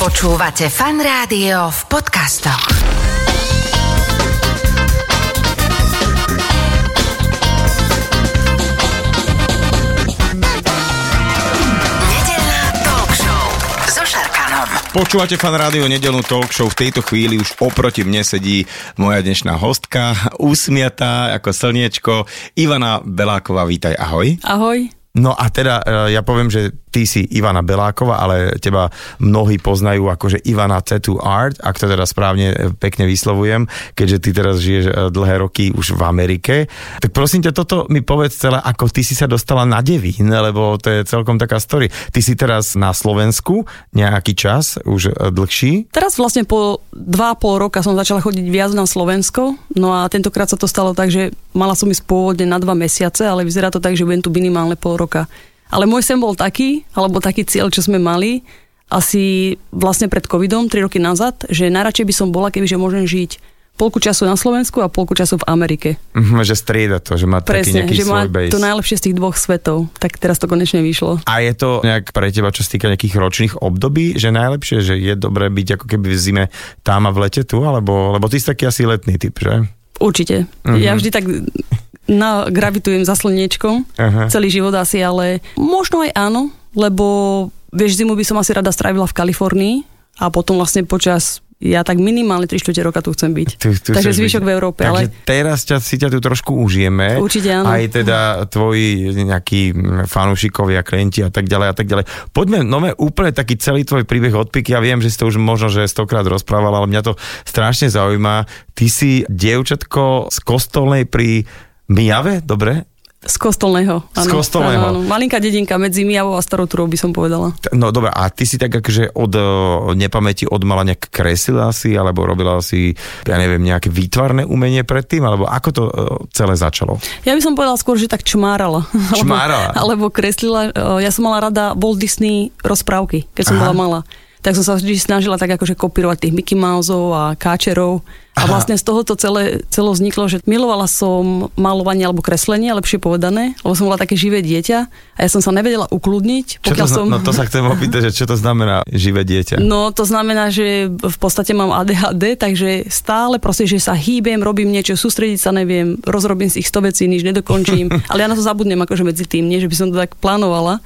Počúvate fan rádio v podcastoch. Nedeľná talk show so Šarkanom. Počúvate fan rádio nedelnú talk show. V tejto chvíli už oproti mne sedí moja dnešná hostka, usmiatá ako slniečko, Ivana Beláková. Vítaj, ahoj. Ahoj. No a teda e, ja poviem, že ty si Ivana Beláková, ale teba mnohí poznajú ako že Ivana Tattoo Art, ak to teda správne e, pekne vyslovujem, keďže ty teraz žiješ e, dlhé roky už v Amerike. Tak prosím ťa, toto mi povedz celé, ako ty si sa dostala na Devín, lebo to je celkom taká story. Ty si teraz na Slovensku nejaký čas, už dlhší. Teraz vlastne po dva a pol roka som začala chodiť viac na Slovensko, no a tentokrát sa to stalo tak, že mala som ísť pôvodne na dva mesiace, ale vyzerá to tak, že budem tu minimálne pol roka. Ale môj sen bol taký, alebo taký cieľ, čo sme mali, asi vlastne pred covidom, 3 roky nazad, že najradšej by som bola, kebyže môžem žiť polku času na Slovensku a polku času v Amerike. Mhm, že strieda to, že má taký Presne, nejaký že má base. to najlepšie z tých dvoch svetov. Tak teraz to konečne vyšlo. A je to nejak pre teba, čo sa týka nejakých ročných období, že najlepšie, že je dobré byť ako keby v zime tam a v lete tu, alebo, lebo ty si taký asi letný typ, že? Určite. Mhm. Ja vždy tak na, gravitujem za slniečkom Aha. celý život asi, ale možno aj áno, lebo vieš, zimu by som asi rada strávila v Kalifornii a potom vlastne počas ja tak minimálne 3 čtvrte roka tu chcem byť. Tu, tu Takže zvyšok byť. v Európe, Takže ale teraz ťa, si ťa tu trošku užijeme. Určite áno. Aj teda tvoji nejakí mm, fanúšikovia, klienti a tak ďalej a tak ďalej. Poďme, no úplne taký celý tvoj príbeh od piky. Ja viem, že si to už možno, že stokrát rozprával, ale mňa to strašne zaujíma. Ty si dievčatko z kostolnej pri Mijave, dobre? z kostolného. Z áno. kostolného. Áno, áno. Malinká dedinka medzi Mijavou a Starou Turou by som povedala. No dobré, a ty si tak akože od o, nepamäti od mala nejak kreslila si, alebo robila si, ja neviem, nejaké výtvarné umenie predtým, alebo ako to o, celé začalo? Ja by som povedala skôr, že tak čmárala. Čmárala? Alebo, alebo kreslila. E, Ja som mala rada Walt Disney rozprávky, keď som Aha. bola malá. Tak som sa vždy snažila tak akože kopírovať tých Mickey Mouseov a káčerov. A vlastne z tohoto celé, celo vzniklo, že milovala som malovanie alebo kreslenie, lepšie povedané, lebo som bola také živé dieťa a ja som sa nevedela ukludniť, Čo to, pokiaľ som... No to sa chcem opýtať, že čo to znamená živé dieťa? No to znamená, že v podstate mám ADHD, takže stále proste, že sa hýbem, robím niečo, sústrediť sa neviem, rozrobím si ich 100 vecí, nič nedokončím, ale ja na to zabudnem akože medzi tým, nie, že by som to tak plánovala.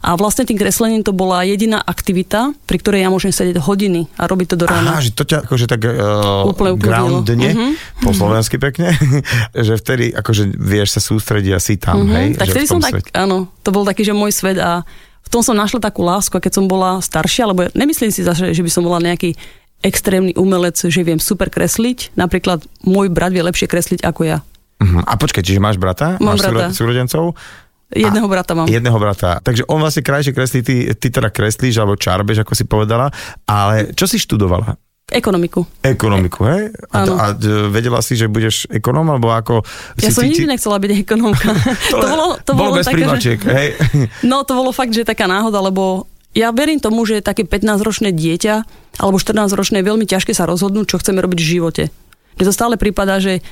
A vlastne tým kreslením to bola jediná aktivita, pri ktorej ja môžem sedieť hodiny a robiť to do rána. Aha, že to ťa akože tak uh, Úplne groundne, Mhm. po slovensky pekne, že vtedy akože vieš sa sústrediť asi tam, Mhm, hej? tak vtedy som tak, áno, to bol taký, že môj svet a v tom som našla takú lásku a keď som bola staršia, lebo nemyslím si zase, že by som bola nejaký extrémny umelec, že viem super kresliť. Napríklad môj brat vie lepšie kresliť ako ja. Uh-huh. A počkaj, čiže máš brata? Mám máš brata. súrodencov? Jedného brata mám. Jedného brata. Takže on vlastne krajšie kreslí, ty, ty teda kreslíš, alebo čarbeš, ako si povedala. Ale čo si študovala? Ekonomiku. Ekonomiku, hej? A, to, Áno. a d- vedela si, že budeš ekonóm, alebo ako... Ja som nikdy cíti- nechcela byť ekonomka. to, bolo, to bolo bolo bez také, že, hej? No to bolo fakt, že taká náhoda, lebo ja verím tomu, že také 15-ročné dieťa alebo 14-ročné je veľmi ťažké sa rozhodnúť, čo chceme robiť v živote. Mne to stále prípada, že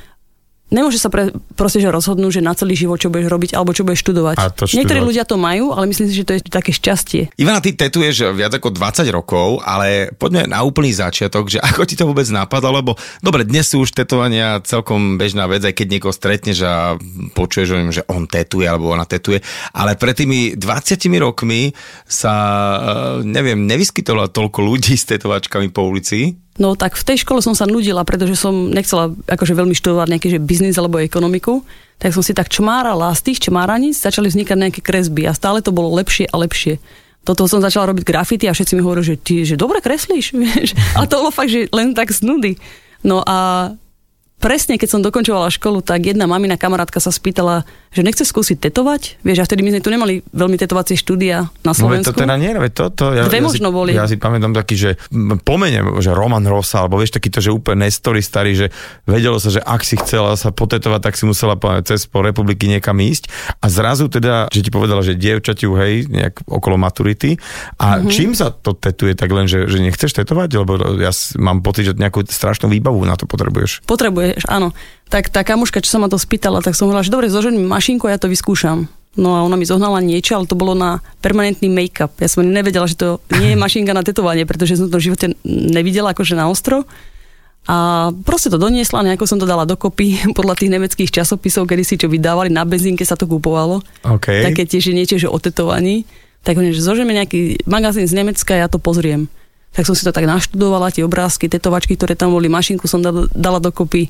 Nemôže sa pre, proste, že rozhodnúť, že na celý život, čo budeš robiť, alebo čo budeš študovať. A to študovať. Niektorí ľudia to majú, ale myslím si, že to je také šťastie. Ivana, ty tetuješ viac ako 20 rokov, ale poďme na úplný začiatok, že ako ti to vôbec napadlo, lebo dobre, dnes sú už tetovania celkom bežná vec, aj keď niekoho stretneš a počuješ o ňom, že on tetuje alebo ona tetuje, ale pred tými 20 rokmi sa, eh, neviem, nevyskytovalo toľko ľudí s tetovačkami po ulici. No tak v tej škole som sa nudila, pretože som nechcela akože veľmi študovať nejaký že biznis alebo ekonomiku, tak som si tak čmárala a z tých čmáraníc začali vznikať nejaké kresby a stále to bolo lepšie a lepšie. Toto som začala robiť grafity a všetci mi hovorili, že ty že dobre kreslíš, vieš. A to bolo fakt, že len tak z nudy. No a presne keď som dokončovala školu, tak jedna mamina kamarátka sa spýtala, že nechce skúsiť tetovať. Vieš, a vtedy my sme tu nemali veľmi tetovacie štúdia No na veď Slovensku. to teda nie, veď to, to ja, Dve ja možno si, boli. Ja si pamätám taký, že m, pomeniem, že Roman Rosa, alebo vieš, takýto, že úplne Nestory starý, že vedelo sa, že ak si chcela sa potetovať, tak si musela cez po republiky niekam ísť. A zrazu teda, že ti povedala, že dievčatiu, hej, nejak okolo maturity. A Mhm. mm-hmm. čím sa to tetuje, tak len, že, že nechceš tetovať? Lebo ja mám pocit, že nejakú strašnú výbavu na to potrebuješ. Potrebuješ, áno. Tak tá kamuška, čo sa ma to spýtala, tak som hovorila, že dobre, mi mašinku a ja to vyskúšam. No a ona mi zohnala niečo, ale to bolo na permanentný make-up. Ja som nevedela, že to nie je mašinka na tetovanie, pretože som to v živote nevidela akože na ostro. A proste to doniesla, nejako som to dala dokopy podľa tých nemeckých časopisov, kedy si čo vydávali, na benzínke sa to kupovalo. OK. Také tiež niečo, že o tetovaní. Tak hovorím, že zožeme nejaký magazín z Nemecka, ja to pozriem. Tak som si to tak naštudovala, tie obrázky, tetovačky, ktoré tam boli, mašinku som dala, dala dokopy.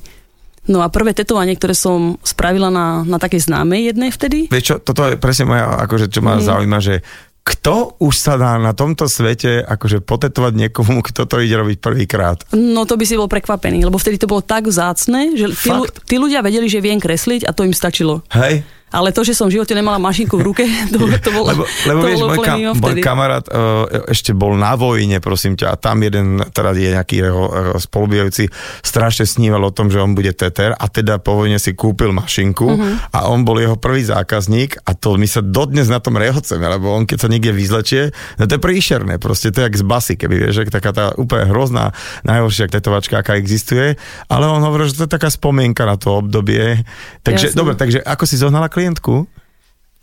No a prvé tetovanie, ktoré som spravila na, na takej známej jednej vtedy. Vieš čo, toto je presne moja, akože čo ma mm. zaujíma, že kto už sa dá na tomto svete akože potetovať niekomu, kto to ide robiť prvýkrát? No to by si bol prekvapený, lebo vtedy to bolo tak vzácne, že tí, tí ľudia vedeli, že viem kresliť a to im stačilo. Hej? Ale to, že som v živote nemala mašinku v ruke, to, to bolo Lebo, lebo to vieš, bolo môj, kam, môj kamarát uh, ešte bol na vojne, prosím ťa, a tam jeden, teda je nejaký jeho uh, spolubijajúci, strašne sníval o tom, že on bude teter a teda po vojne si kúpil mašinku uh-huh. a on bol jeho prvý zákazník a to my sa dodnes na tom rehoceme, lebo on keď sa niekde vyzlečie, no to je príšerné, proste to je jak z basy, keby vieš, že taká tá úplne hrozná, najhoršia tetovačka, aká existuje, ale on hovoril, že to je taká spomienka na to obdobie. Takže, Jasne. dobre, takže ako si zohnala klientku?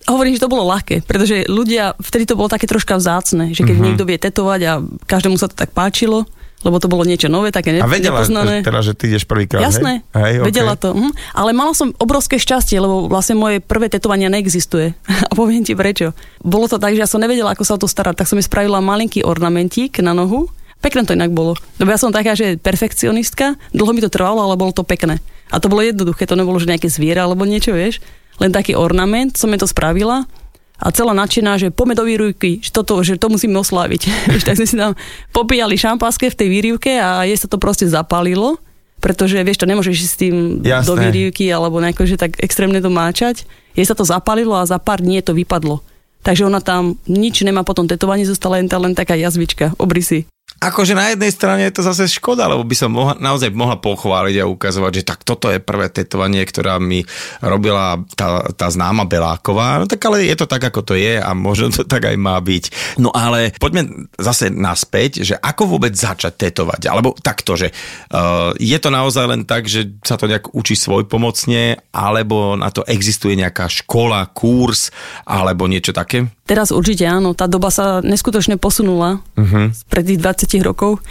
Hovorím, že to bolo ľahké, pretože ľudia, vtedy to bolo také troška vzácne, že keď uh-huh. niekto vie tetovať a každému sa to tak páčilo, lebo to bolo niečo nové, také ne- A vedela nepoznané. teda, že ty ideš prvýkrát, Jasné, hej? hej vedela okay. to. Mhm. Ale mala som obrovské šťastie, lebo vlastne moje prvé tetovanie neexistuje. A poviem ti prečo. Bolo to tak, že ja som nevedela, ako sa o to starať, tak som mi spravila malinký ornamentík na nohu. Pekné to inak bolo. Lebo ja som taká, že perfekcionistka, dlho mi to trvalo, ale bolo to pekné. A to bolo jednoduché, to nebolo, že nejaké zviera alebo niečo, vieš. Len taký ornament, som mi to spravila a celá nadšená, že poďme do výrivky, že, toto, že to musíme osláviť. Tak sme si tam popíjali šampánske v tej výrivke a jej sa to proste zapálilo, pretože vieš, to nemôžeš s tým Jasné. do výrivky alebo nejako, že tak extrémne to máčať. Jej sa to zapálilo a za pár dní to vypadlo. Takže ona tam nič nemá potom tetovanie, zostala len, tá len taká jazvička, obrysy. Akože na jednej strane je to zase škoda, lebo by som mohla, naozaj mohla pochváliť a ukazovať, že tak toto je prvé tetovanie, ktorá mi robila tá, tá známa Beláková. No tak ale je to tak, ako to je a možno to tak aj má byť. No ale poďme zase naspäť, že ako vôbec začať tetovať? Alebo takto, že uh, je to naozaj len tak, že sa to nejak učí svoj pomocne, alebo na to existuje nejaká škola, kurz, alebo niečo také? Teraz určite áno, tá doba sa neskutočne posunula uh-huh. pred tých 20 rokov.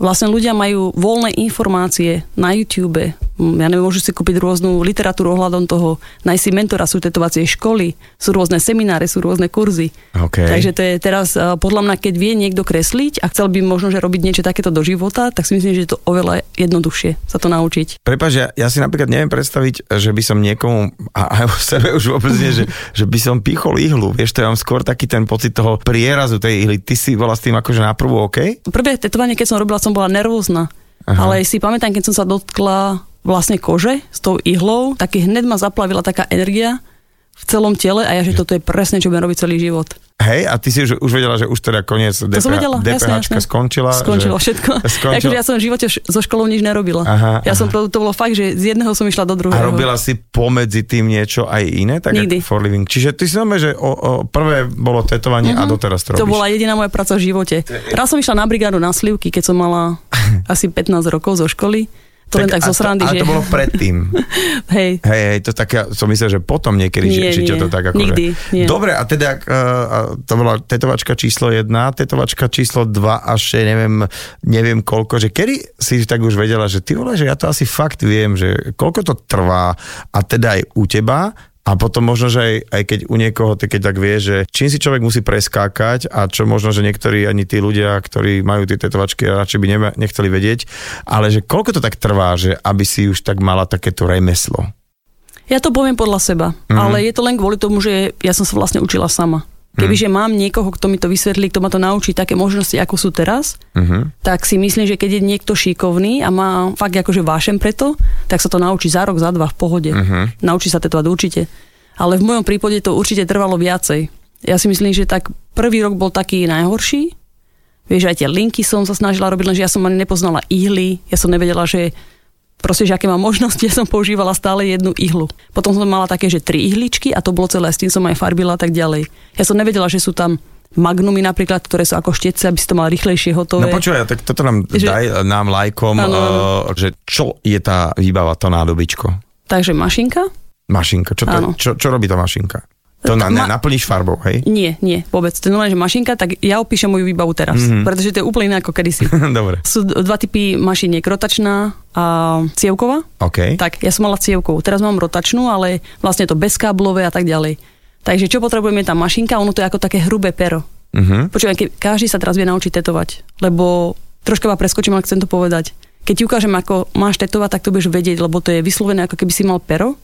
Vlastne ľudia majú voľné informácie na YouTube. Ja neviem, môžu si kúpiť rôznu literatúru ohľadom toho. Nájsť si mentora, sú tetovacie školy, sú rôzne semináre, sú rôzne kurzy. Okay. Takže to je teraz, podľa mňa, keď vie niekto kresliť a chcel by možno, že robiť niečo takéto do života, tak si myslím, že je to oveľa jednoduchšie sa to naučiť. Prepač, ja, ja si napríklad neviem predstaviť, že by som niekomu, a aj o sebe už vôbec nie, že, že by som pichol ihlu. Vieš, to ja mám skôr taký ten pocit toho prierazu tej ihly. Ty si bola s tým akože na prvú OK? Prvé tetovanie, keď som robila, som bola nervózna. Aha. Ale si pamätám, keď som sa dotkla vlastne kože s tou ihlou, tak hneď ma zaplavila taká energia v celom tele a ja, že toto je presne, čo budem robiť celý život. Hej, a ty si už, už vedela, že už teda koniec DPH, vedela, DPH jasne, jasne. skončila? Skončilo že, všetko. Skončilo. Akože ja som v živote so školou nič nerobila. Aha, ja aha. som, to, bolo fakt, že z jedného som išla do A druhého. robila si pomedzi tým niečo aj iné? Tak Nikdy. for living. Čiže ty si znamená, že o, o, prvé bolo tetovanie uh-huh. a doteraz to robíš. Mhm. To bola jediná moja práca v živote. Raz som išla na brigádu na slivky, keď som mala asi 15 rokov zo školy. To len tak zo srandy, ale že... to bolo predtým. Hej. Hej, hej, to tak ja som myslel, že potom niekedy, Nie, že, nie. to tak ako... Nikdy, že... nie. Dobre, a teda uh, to bola tetovačka číslo 1, tetovačka číslo 2 až neviem, neviem koľko, že kedy si tak už vedela, že ty vole, že ja to asi fakt viem, že koľko to trvá a teda aj u teba, a potom možno, že aj, aj keď u niekoho, ty keď tak vie, že čím si človek musí preskákať a čo možno, že niektorí ani tí ľudia, ktorí majú tie tetovačky radšej by nema, nechceli vedieť, ale že koľko to tak trvá, že aby si už tak mala takéto remeslo? Ja to poviem podľa seba, Mhm. ale je to len kvôli tomu, že ja som sa vlastne učila sama. Kebyže mám niekoho, kto mi to vysvetlí, kto ma to naučí, také možnosti, ako sú teraz, Mhm. tak si myslím, že keď je niekto šikovný a má fakt akože vášem preto, tak sa to naučí za rok, za dva v pohode. Mhm. Naučí sa tetovať určite. Ale v mojom prípade to určite trvalo viacej. Ja si myslím, že tak prvý rok bol taký najhorší. Vieš, aj tie linky som sa snažila robiť, lenže ja som ani nepoznala ihly. Ja som nevedela, že proste, že aké mám možnosti, ja som používala stále jednu ihlu. Potom som mala také, že tri ihličky a to bolo celé, s tým som aj farbila a tak ďalej. Ja som nevedela, že sú tam magnumy napríklad, ktoré sú ako štece, aby si to mal rýchlejšie hotové. No počúvaj, tak toto nám Že- daj nám lajkom, Áno, áno. uh, že čo je tá výbava, to nádobičko? Takže mašinka, Mašinka, čo, to, čo, čo robí tá mašinka? To na, Ma- na, naplníš farbou, hej? Nie, nie, vôbec. To je normálne, že mašinka, tak ja opíšem moju výbavu teraz, mm-hmm. pretože to je úplne iné ako kedysi. Dobre. Sú dva typy mašiniek, rotačná a cievková. OK. Tak, ja som mala cievkovú, teraz mám rotačnú, ale vlastne to bezkáblové a tak ďalej. Takže čo potrebujeme tá mašinka, ono to je ako také hrubé pero. Mhm. Počúvaj, ke- každý sa teraz vie naučiť tetovať, lebo troška ma preskočím, ale chcem to povedať. Keď ti ukážem, ako máš tetovať, tak to budeš vedieť, lebo to je vyslovené ako keby si mal pero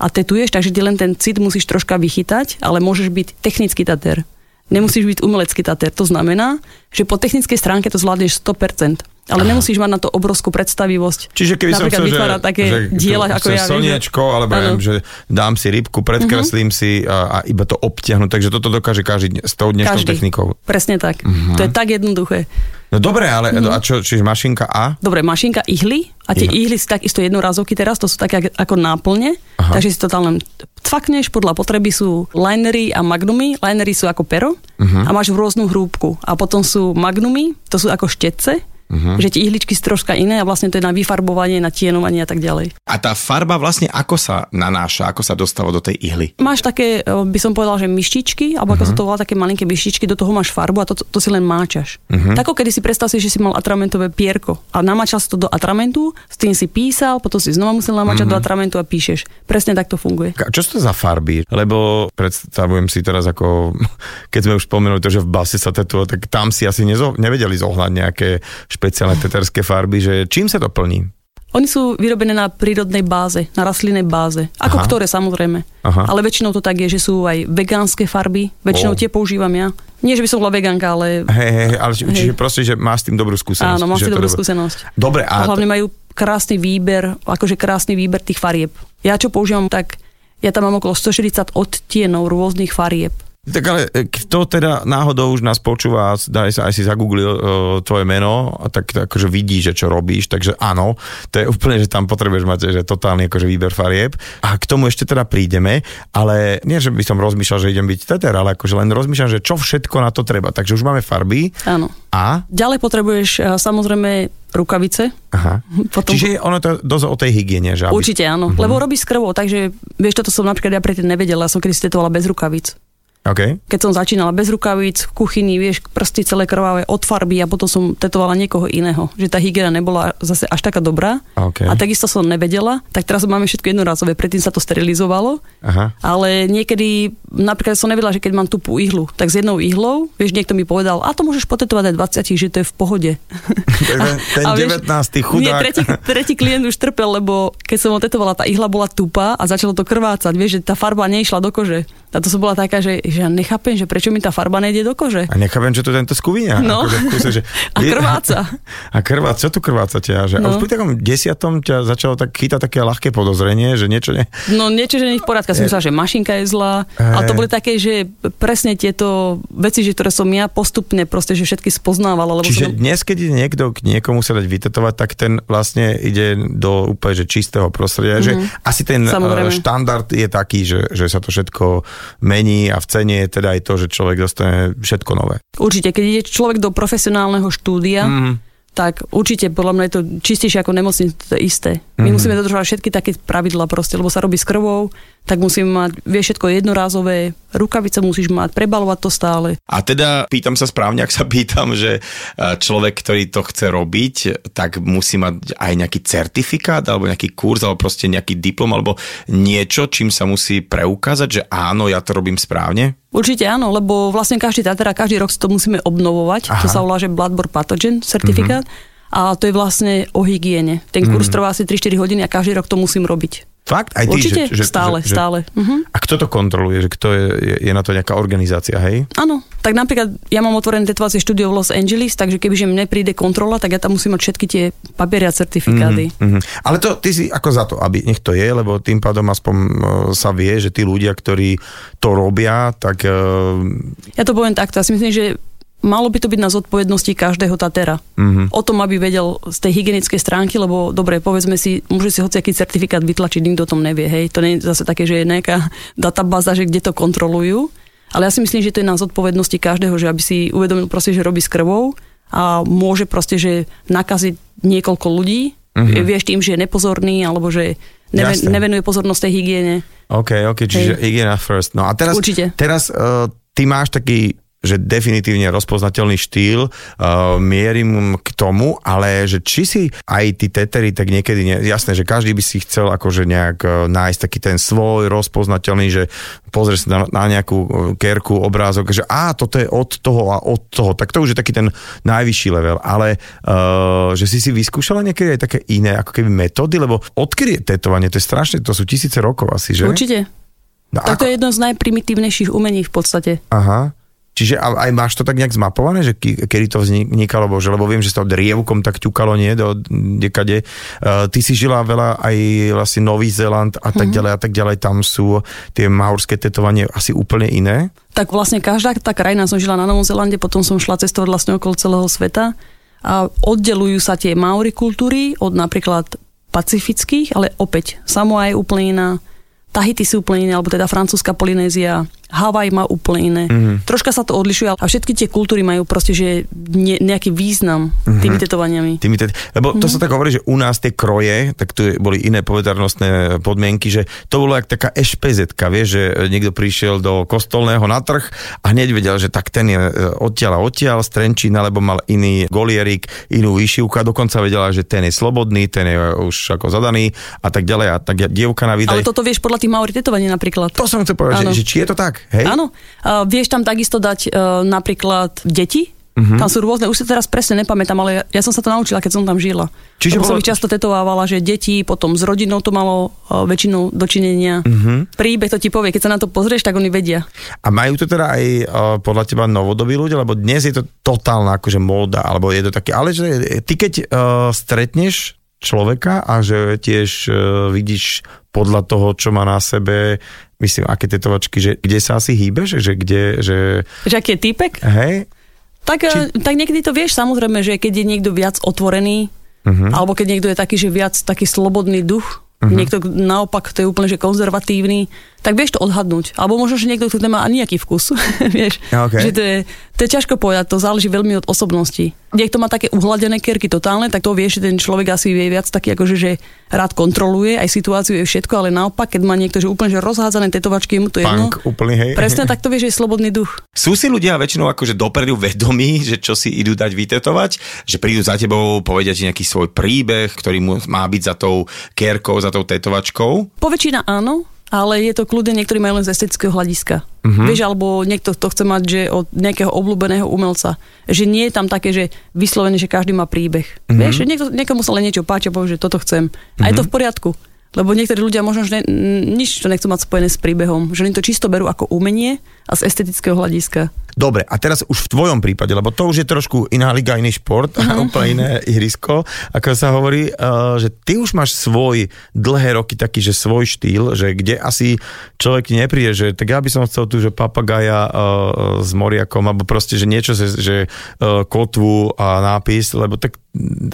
a tetuješ, takže ty len ten cit musíš troška vychytať, ale môžeš byť technický tater. Nemusíš byť umelecký tater. To znamená, že po technickej stránke to zvládneš 100%. Ale nemusíš mať na to obrovskú predstavivosť. Čiže keby som Napríklad chcel, že, vytvárať také že diela, ako ja. viem, že- slniečko, alebo ja viem, že dám si rybku, predkreslím Mhm. si a, a iba to obtiahnu. Takže toto dokáže každý s tou dnešnou Každý. technikou. Presne tak. Mhm. To je tak jednoduché. No dobre, ale Mhm. a čo, čiže mašinka A? Dobre, mašinka ihly a tie Ihly. sú takisto jednorázovky teraz, to sú také ako- náplne, Aha. takže si to tam len cvakneš, podľa potreby sú linery a magnumy, linery sú ako pero Mhm. a máš rôznu hrúbku a potom sú magnumy, to sú ako štetce, Mhm. že tie ihličky sú troška iné a vlastne to je na vyfarbovanie, na tienovanie a tak ďalej. A tá farba vlastne ako sa nanáša, ako sa dostáva do tej ihly? Máš také, e, by som povedal, že myštičky, alebo ako sa to volá, také malinké myštičky, do toho máš farbu a to, to si len máčaš. Uh-huh. Tako, kedy si predstav si, že si mal atramentové pierko a namáčal si to do atramentu, s tým si písal, potom si znova musel namáčať uh-huh. do atramentu a píšeš. Presne tak to funguje. Ka- Čo sú to za farby? Lebo predstavujem si teraz ako, keď sme už spomenuli to, že v base sa tetovalo, tak tam si asi nezo- nevedeli zohľať nejaké špeciálne teterské farby, že čím sa to plní? Oni sú vyrobené na prírodnej báze, na rastlinnej báze. Ako Aha. ktoré samozrejme. Aha. Ale väčšinou to tak je, že sú aj vegánske farby. Väčšinou O. tie používam ja. Nie, že by som bola vegánka, ale Hej, hej, ale či, Hej. čiže proste, že máš s tým dobrú skúsenosť. áno, že si to dobrú skúsenosť. Dobre, A a hlavne majú krásny výber, akože krásny výber tých farieb. Ja čo používam, tak ja tam mám okolo 140 odtienov rôznych farieb. Tak ale e, kto teda náhodou už nás počúva, daj sa aj si zagooglil uh, tvoje meno, a tak akože vidí, že čo robíš, takže áno, to je úplne, že tam potrebuješ mať že totálny akože výber farieb. A k tomu ešte teda prídeme, ale nie, že by som rozmýšľal, že idem byť teter, ale akože len rozmýšľam, že čo všetko na to treba. Takže už máme farby Áno. a... Ďalej potrebuješ eh, samozrejme rukavice. Aha. Potom Čiže ono to dosť o tej hygiene, že aby... Určite áno, lebo robíš s krvou, takže vieš, toto som napríklad ja predtým nevedela, som kedy stetovala bez rukavíc. OK. Keď som začínala bez rukavíc v kuchyni, vieš, prsty celé krvavé od farby a potom som tetovala niekoho iného. Že tá hygiena nebola zase až taká dobrá. OK. A takisto som nevedela, tak teraz máme všetko jednorázové, predtým sa to sterilizovalo. Aha. Ale niekedy, napríklad som nevedela, že keď mám tupú ihlu, tak s jednou ihlou, vieš, niekto mi povedal, a to môžeš potetovať aj 20, že to je v pohode. ten- ten A 19. chudák. Nie, tretí, tretí klient už trpel, lebo keď som ho tetovala, tá ihla bola tupá a začalo to krvácať, vieš, že tá farba neišla do kože. A to som bola taká, že, že ja nechápem, že prečo mi tá farba nejde do kože. A nechápem, čo tu tento skúvinia. No. Akože že... A krváca. A krváca, čo tu krvácate? A, že, no. a už pri takom desiatom ťa začalo tak chytať také ľahké podozrenie, že niečo ne... No niečo, že nie v poriadku. Som myslela, že mašinka je zlá. A to Hej. boli také, že presne tieto veci, že ktoré som ja postupne proste, že všetky spoznávala. Lebo Čiže som... dnes, keď niekto k niekomu sa dať vytetovať, tak ten vlastne ide do úplne že čistého prostredia. Mm-hmm. Že asi ten Mhm. Samozrejme. eh, štandard je taký, že, že sa to všetko mení a v cene je teda aj to, že človek dostane všetko nové. Určite, keď ide človek do profesionálneho štúdia, Mhm. tak určite podľa mňa je to čistejšie ako nemocnice, to je isté. My Mhm. musíme dodržovať všetky také pravidla proste, lebo sa robí s krvou, tak musíme mať, vieš, všetko jednorázové, rukavice musíš mať, prebalovať to stále. A teda pýtam sa správne, ak sa pýtam, že eh, človek, ktorý to chce robiť, tak musí mať aj nejaký certifikát, alebo nejaký kurz, alebo proste nejaký diplom, alebo niečo, čím sa musí preukázať, že áno, ja to robím správne? Určite áno, lebo vlastne každý tatera, každý rok si to musíme obnovovať, Aha. to sa volá, že Bloodborne Pathogen certifikát. A to je vlastne o hygiene. Ten kurz trvá asi 3-4 hodiny a každý rok to musím robiť. Fakt? Aj ty? Určite, že, že, stále, že, stále. Mhm. A kto to kontroluje? Že kto je, je, je na to nejaká organizácia, hej? Áno, tak napríklad ja mám otvorené tetovacie štúdio v Los Angeles, takže kebyže mne príde kontrola, tak ja tam musím mať všetky tie papiere a certifikáty. Mhm. Ale to, ty si ako za to, aby nech to je, lebo tým pádom aspoň e, sa vie, že tí ľudia, ktorí to robia, tak... e, Ja to poviem takto, ja si myslím, že malo by to byť na zodpovednosti každého tatera. Mhm. O tom, aby vedel z tej hygienickej stránky, lebo dobre, povedzme si, môže si hociaký certifikát vytlačiť, nikto o tom nevie, hej. To nie je zase také, že je nejaká databáza, že kde to kontrolujú. Ale ja si myslím, že to je na zodpovednosti každého, že aby si uvedomil proste, že robí s krvou a môže proste, že nakaziť niekoľko ľudí, Mhm. mm-hmm. vieš tým, že je nepozorný, alebo že neve, Jasné. nevenuje pozornosť tej hygiene. OK, OK, čiže hygiena first. No a teraz, Určite. teraz uh, ty máš taký že definitívne rozpoznateľný štýl, uh, mierim k tomu, ale že či si aj tí tetery, tak niekedy, nie, jasné, že každý by si chcel akože nejak uh, nájsť taký ten svoj rozpoznateľný, že pozrieš sa na, na nejakú uh, kerku, obrázok, že a toto je od toho a od toho, tak to už je taký ten najvyšší level, ale uh, že si si vyskúšala niekedy aj také iné ako keby metódy, lebo odkedy je tetovanie, to je strašne, to sú tisíce rokov asi, že? Určite. No, Tak to je jedno z najprimitívnejších umení v podstate. Aha. Čiže a- aj máš to tak nejak zmapované, že kedy to vznikalo, bože, lebo viem, že sa drievkom tak ťukalo, nie, do dekade. Uh, ty si žila veľa aj vlastne Nový Zéland a tak ďalej a tak ďalej, tam sú tie maurské tetovanie asi úplne iné. Tak vlastne každá tá krajina, som žila na Novom Zelande, potom som šla cestovať vlastne okolo celého sveta a oddelujú sa tie maori kultúry od napríklad pacifických, ale opäť Samoa je úplne iná, Tahiti sú úplne iné, alebo teda francúzska Polynézia, Havaj má úplne iné. Mm-hmm. Troška sa to odlišuje, a všetky tie kultúry majú proste, že ne, nejaký význam mm-hmm. tými tetovaniami. Tými te- lebo to sa tak hovorí, že u nás tie kroje, tak tu boli iné povedarnostné podmienky, že to bolo jak taká ešpz vieš, že niekto prišiel do kostolného na trh a hneď vedel, že tak ten je e, odtiaľ a odtiaľ z Trenčína, lebo mal iný golierik, inú výšivku a dokonca vedela, že ten je slobodný, ten je už ako zadaný a tak ďalej a tak dievka na výdaj. Ale toto vieš podľa tých maori tetovaní napríklad. To som chcel povedať, že, že či je to tak, hej? Áno. Uh, vieš tam takisto dať uh, napríklad deti. Mhm. Uh-huh. Tam sú rôzne, už si teraz presne nepamätám, ale ja, ja som sa to naučila, keď som tam žila. Čiže Lebo som bolo- ich často tetovávala, že deti, potom s rodinou to malo uh, väčšinou dočinenia. Mhm. Uh-huh. Príbeh to ti povie, keď sa na to pozrieš, tak oni vedia. A majú to teda aj uh, podľa teba novodobí ľudia, lebo dnes je to totálna akože móda, alebo je to také, ale že ty keď uh, stretneš človeka a že tiež uh, vidíš podľa toho, čo má na sebe, myslím, aké tetovačky, že kde sa asi hýbeš, že kde, že Že aký je týpek? hej, Tak, Či... tak niekedy to vieš, samozrejme, že keď je niekto viac otvorený, uh-huh. alebo keď niekto je taký, že viac taký slobodný duch, uh-huh. niekto naopak to je úplne, že konzervatívny, tak vieš to odhadnúť. Alebo možno, že niekto, kto nemá ani nejaký vkus. vieš, OK. že to je, to je ťažko povedať, to záleží veľmi od osobnosti. Niekto má také uhladené kerky totálne, tak to vieš, že ten človek asi je viac taký, akože, že rád kontroluje aj situáciu, je všetko, ale naopak, keď má niekto, že úplne že rozhádzané tetovačky, je mu to jedno. punk úplný, hej. Presne tak to vieš, že je slobodný duch. Sú si ľudia väčšinou akože dopredu vedomí, že čo si idú dať vytetovať, že prídu za tebou, povedia ti nejaký svoj príbeh, ktorý mu má byť za tou kérkou, za tou tetovačkou? Poväčšina áno, ale je to kľudne, niektorí majú len z estetického hľadiska. Uh-huh. Vieš, alebo niekto to chce mať, že od nejakého obľúbeného umelca. Že nie je tam také, že vyslovene, že každý má príbeh. Uh-huh. Vieš, niekto, niekomu sa len niečo páči a povie, že toto chcem. Uh-huh. A je to v poriadku. Lebo niektorí ľudia možno, že ne, nič to nechcú mať spojené s príbehom. Že oni to čisto berú ako umenie a z estetického hľadiska. Dobre, a teraz už v tvojom prípade, lebo to už je trošku iná liga, iný šport a úplne iné ihrisko, ako sa hovorí, uh, že ty už máš svoj dlhé roky taký, že svoj štýl, že kde asi človek ti nepríde, že tak ja by som chcel tu, že papagaja uh, s moriakom, alebo proste, že niečo, že, kotvu a nápis, lebo tak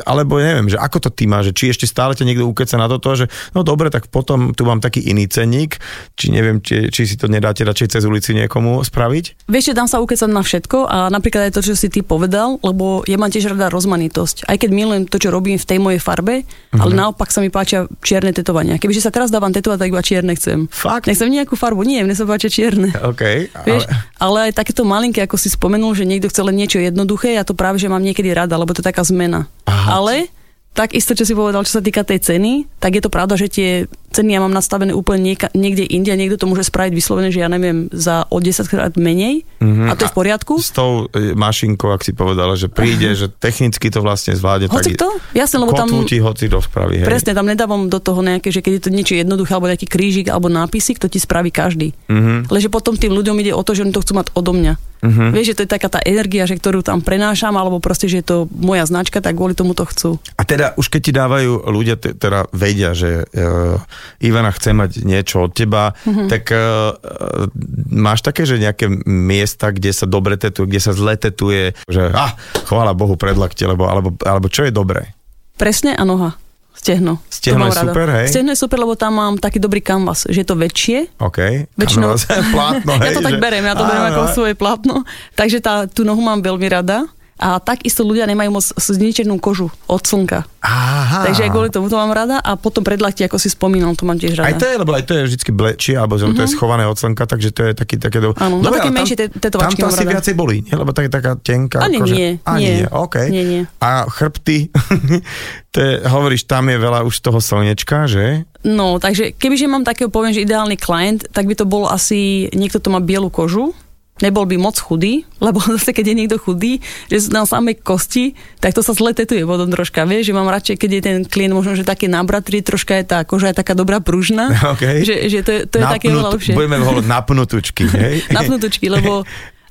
alebo neviem, že ako to ty máš, že či ešte stále ťa niekto ukeca na toto, že no dobre, tak potom tu mám taký iný cenník, či neviem, či, či si to nedáte radšej cez ulici niekomu spraviť? Vieš, že dám sa ukecať na všetko a napríklad aj to, čo si ty povedal, lebo ja mám tiež rada rozmanitosť. Aj keď milujem to, čo robím v tej mojej farbe, uh-huh. ale naopak sa mi páčia čierne tetovania. Kebyže sa teraz dávam tetovať, tak iba čierne chcem. Fakt? Nechcem nejakú farbu, nie, mne sa páčia čierne. OK, Vieš, ale... ale aj takéto malinké, ako si spomenul, že niekto chce len niečo jednoduché, ja to práve, že mám niekedy rada, lebo to je taká zmena. Aha. Ale takisto, čo si povedal, čo sa týka tej ceny, tak je to pravda, že tie ceny ja mám nastavené úplne nieka, niekde inde a niekto to môže spraviť vyslovene, že ja neviem, za o 10 krát menej Mhm. a to je v poriadku. S tou e, mašinkou, ak si povedala, že príde, že technicky to vlastne zvládne. Hoci tak kto? Jasne, lebo tam... ti hoci to spraví, hej. Presne, tam nedávam do toho nejaké, že keď je to niečo jednoduché, alebo nejaký krížik, alebo nápisy, to ti spraví každý. Mhm. Ale že potom tým ľuďom ide o to, že oni to chcú mať odo mňa. Mhm. Vieš, že to je taká tá energia, že ktorú tam prenášam, alebo proste, že je to moja značka, tak kvôli tomu to chcú. A teda už keď ti dávajú ľudia, te, teda vedia, že uh, Ivana chce mať niečo od teba, mm-hmm. tak uh, máš také, že nejaké miesta, kde sa dobre tetuje, kde sa zle tetuje, že ah, chvála Bohu predlakte, lebo, alebo, alebo čo je dobré? Presne a noha. Stehno. Stehno je super, hej? Stehno je super, lebo tam mám taký dobrý kanvas, že je to väčšie. OK. Väčšinou- Kanvas, plátno, ja hej, to tak že- beriem, ja to Áno, ako áno. svoje plátno. Takže tá, tú nohu mám veľmi rada. A takisto ľudia nemajú moc zničenú kožu od slnka. Aha. Takže aj kvôli tomu to mám rada a potom predlakti, ako si spomínal, to mám tiež rada. Aj to je, lebo aj to je vždy blečie, alebo mm-hmm. to je schované od slnka, takže to je taký, také... Do... Mhm. Áno, na také ale menšie te- tam tetovačky to asi rada. viacej bolí, nie? lebo to je taká tenká Ani koža. nie, Ani nie. nie, OK. Nie, nie. A chrbty, to je, hovoríš, tam je veľa už toho slnečka, že? No, takže kebyže mám takého, poviem, že ideálny klient, tak by to bol asi, niekto to má bielu kožu, nebol by moc chudý, lebo zase keď je niekto chudý, že sú na samej kosti, tak to sa zle tetuje potom troška, vieš, že mám radšej, keď je ten klient možno, že taký nabratrý, troška je tá koža je taká dobrá pružná, OK. že, že to, je- to je také oveľa lepšie. Budeme ho volať napnutučky, hej? Napnutučky, lebo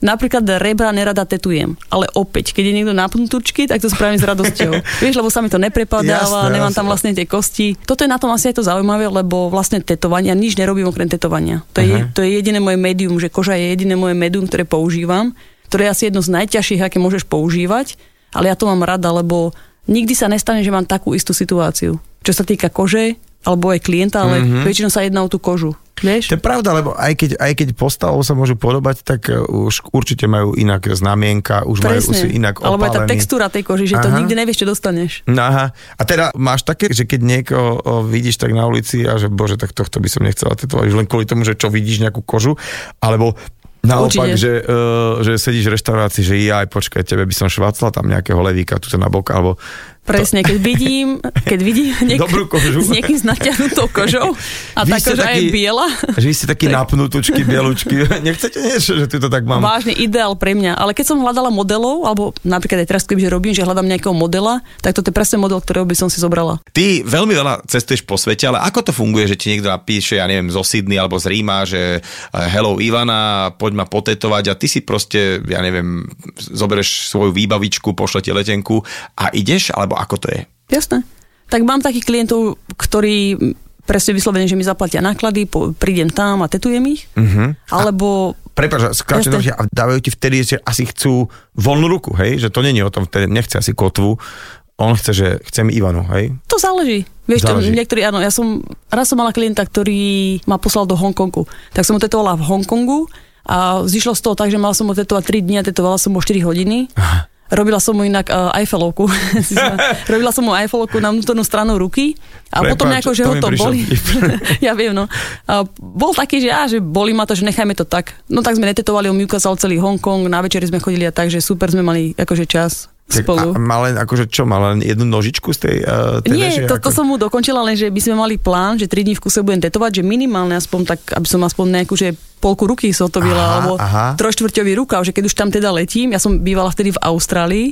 napríklad rebra nerada tetujem, ale opäť, keď je niekto napnutučky, tak to spravím s radosťou. Vieš, lebo sa mi to neprepadáva, Jasné, nemám jasné. tam vlastne tie kosti. Toto je na tom asi aj to zaujímavé, lebo vlastne tetovania, nič nerobím okrem tetovania. To je, Aha. to je jediné moje médium, že koža je jediné moje médium, ktoré používam, ktoré je asi jedno z najťažších, aké môžeš používať, ale ja to mám rada, lebo nikdy sa nestane, že mám takú istú situáciu. Čo sa týka kože, alebo aj klienta, ale mm-hmm. väčšinou sa jedná o tú kožu. Vieš? To je pravda, lebo aj keď, aj keď postavou sa môžu podobať, tak uh, už určite majú inak znamienka, už majú už sú inak Alebo aj tá textúra tej koži, že to Aha. nikdy nevieš, čo dostaneš. No Aha. A teda máš také, že keď niekoho vidíš tak na ulici a že bože, tak tohto by som nechcela tetovať, už len kvôli tomu, že čo vidíš nejakú kožu, alebo naopak, Určite. že, uh, že sedíš v reštaurácii, že ja aj počkaj, tebe by som švacla tam nejakého levíka tu na bok, alebo Presne, keď vidím, keď vidím niek- Dobrú kožu. s niekým s natiahnutou kožou a Vy tá koža taký- je biela, že vy ste takí napnutučky, bielučky. Nechcete niečo, že ty to tak mám? vážny ideál pre mňa. Ale keď som hľadala modelov, alebo napríklad aj teraz, kebyže robím, že hľadám nejakého modela, tak toto je presne model, ktorého by som si zobrala. Ty veľmi veľa cestuješ po svete, ale ako to funguje, že ti niekto napíše, ja neviem, zo Sydney alebo z Ríma, že eh, hello Ivana, poď ma potetovať a ty si proste, ja neviem, zoberieš svoju výbavičku, pošle ti letenku a ideš, alebo ako to je? Jasné. Tak mám takých klientov, ktorí presne vyslovene, že mi zaplatia náklady, po, prídem tam a tetujem ich, Mhm. alebo Prepač, skáčem to, a dávajú ti vtedy, že asi chcú voľnú ruku, hej? Že to není o tom, vtedy nechce asi kotvu, on chce, že chcem Ivanu, hej? To záleží. Vieš, Záleží. To, niektorí, áno, ja som, raz som mala klienta, ktorý ma poslal do Hongkongu. Tak som ho tetovala v Hongkongu a zišlo z toho tak, že mala som ho tetovať 3 dní a tetovala som ho 4 hodiny. Robila som mu inak uh, Eiffelovku. Robila som mu Eiffelovku na vnútornú stranu ruky a Prepáč, potom nejako, že to ho to boli. ja viem, no. A bol taký, že, á, že boli ma to, že nechajme to tak. No tak sme netetovali, on mi ukázal celý Hongkong, na večeri sme chodili a tak, že super sme mali akože čas spolu. A, má len, akože čo, má len jednu nožičku z tej uh, Nie, že to, to som mu dokončila, len že by sme mali plán, že 3 dní v kuse budem tetovať, že minimálne aspoň tak, aby som aspoň nejakú, že polku ruky sotovila, Aha, alebo aha. trojštvrťový rukav, že keď už tam teda letím, ja som bývala vtedy v Austrálii,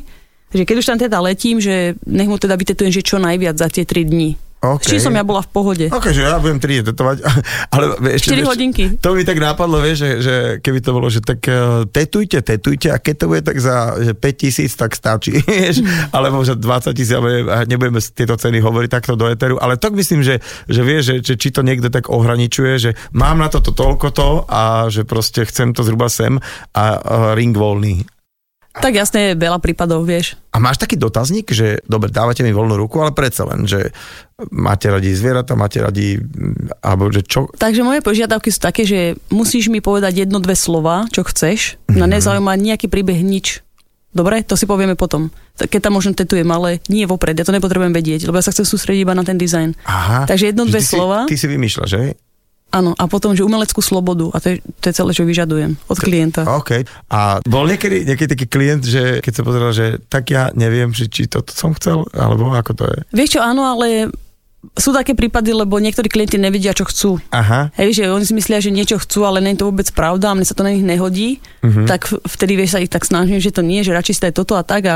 že keď už tam teda letím, že nech mu teda vytetujem, že čo najviac za tie 3 dní. OK. Či som ja bola v pohode. Ok, že ja budem 3 tetovať, ale ešte... Štyri vieš, hodinky. To mi tak nápadlo, vieš, že, že keby to bolo, že tak uh, tetujte, tetujte a keď to bude tak za že 5 tisíc, tak stačí, vieš, alebo že 20 tisíc, a nebudeme tieto ceny hovoriť takto do eteru, ale tak myslím, že, že vieš, že, že či to niekto tak ohraničuje, že mám na toto toľko to a že proste chcem to zhruba sem a uh, ring voľný. Tak jasne, je veľa prípadov, vieš. A máš taký dotazník, že dobre, dávate mi voľnú ruku, ale predsa len, že máte radi zvieratá, máte radi, mm, alebo že čo, Takže moje požiadavky sú také, že musíš mi povedať jedno, dve slova, čo chceš. Mhm. Na nezaujíma nejaký príbeh, nič. Dobre, to si povieme potom. Keď tam možno tetujem, ale nie vopred, ja to nepotrebujem vedieť, lebo ja sa chcem sústrediť iba na ten dizajn. Aha. Takže jedno, dve ty si- slova. Ty si vymýšľaš, že? Áno, a potom, že umeleckú slobodu. A to je, to je celé, čo vyžadujem od klienta. OK. A bol niekedy, niekedy taký klient, že keď sa pozeral, že tak ja neviem, že či toto som chcel, alebo ako to je. Vieš čo, áno, ale sú také prípady, lebo niektorí klienti nevedia, čo chcú. Aha. Hej, že oni si myslia, že niečo chcú, ale nie je to vôbec pravda a mne sa to na nich nehodí, Mhm. tak vtedy vieš sa ich tak snažím, že to nie, že radšej si toto a tak a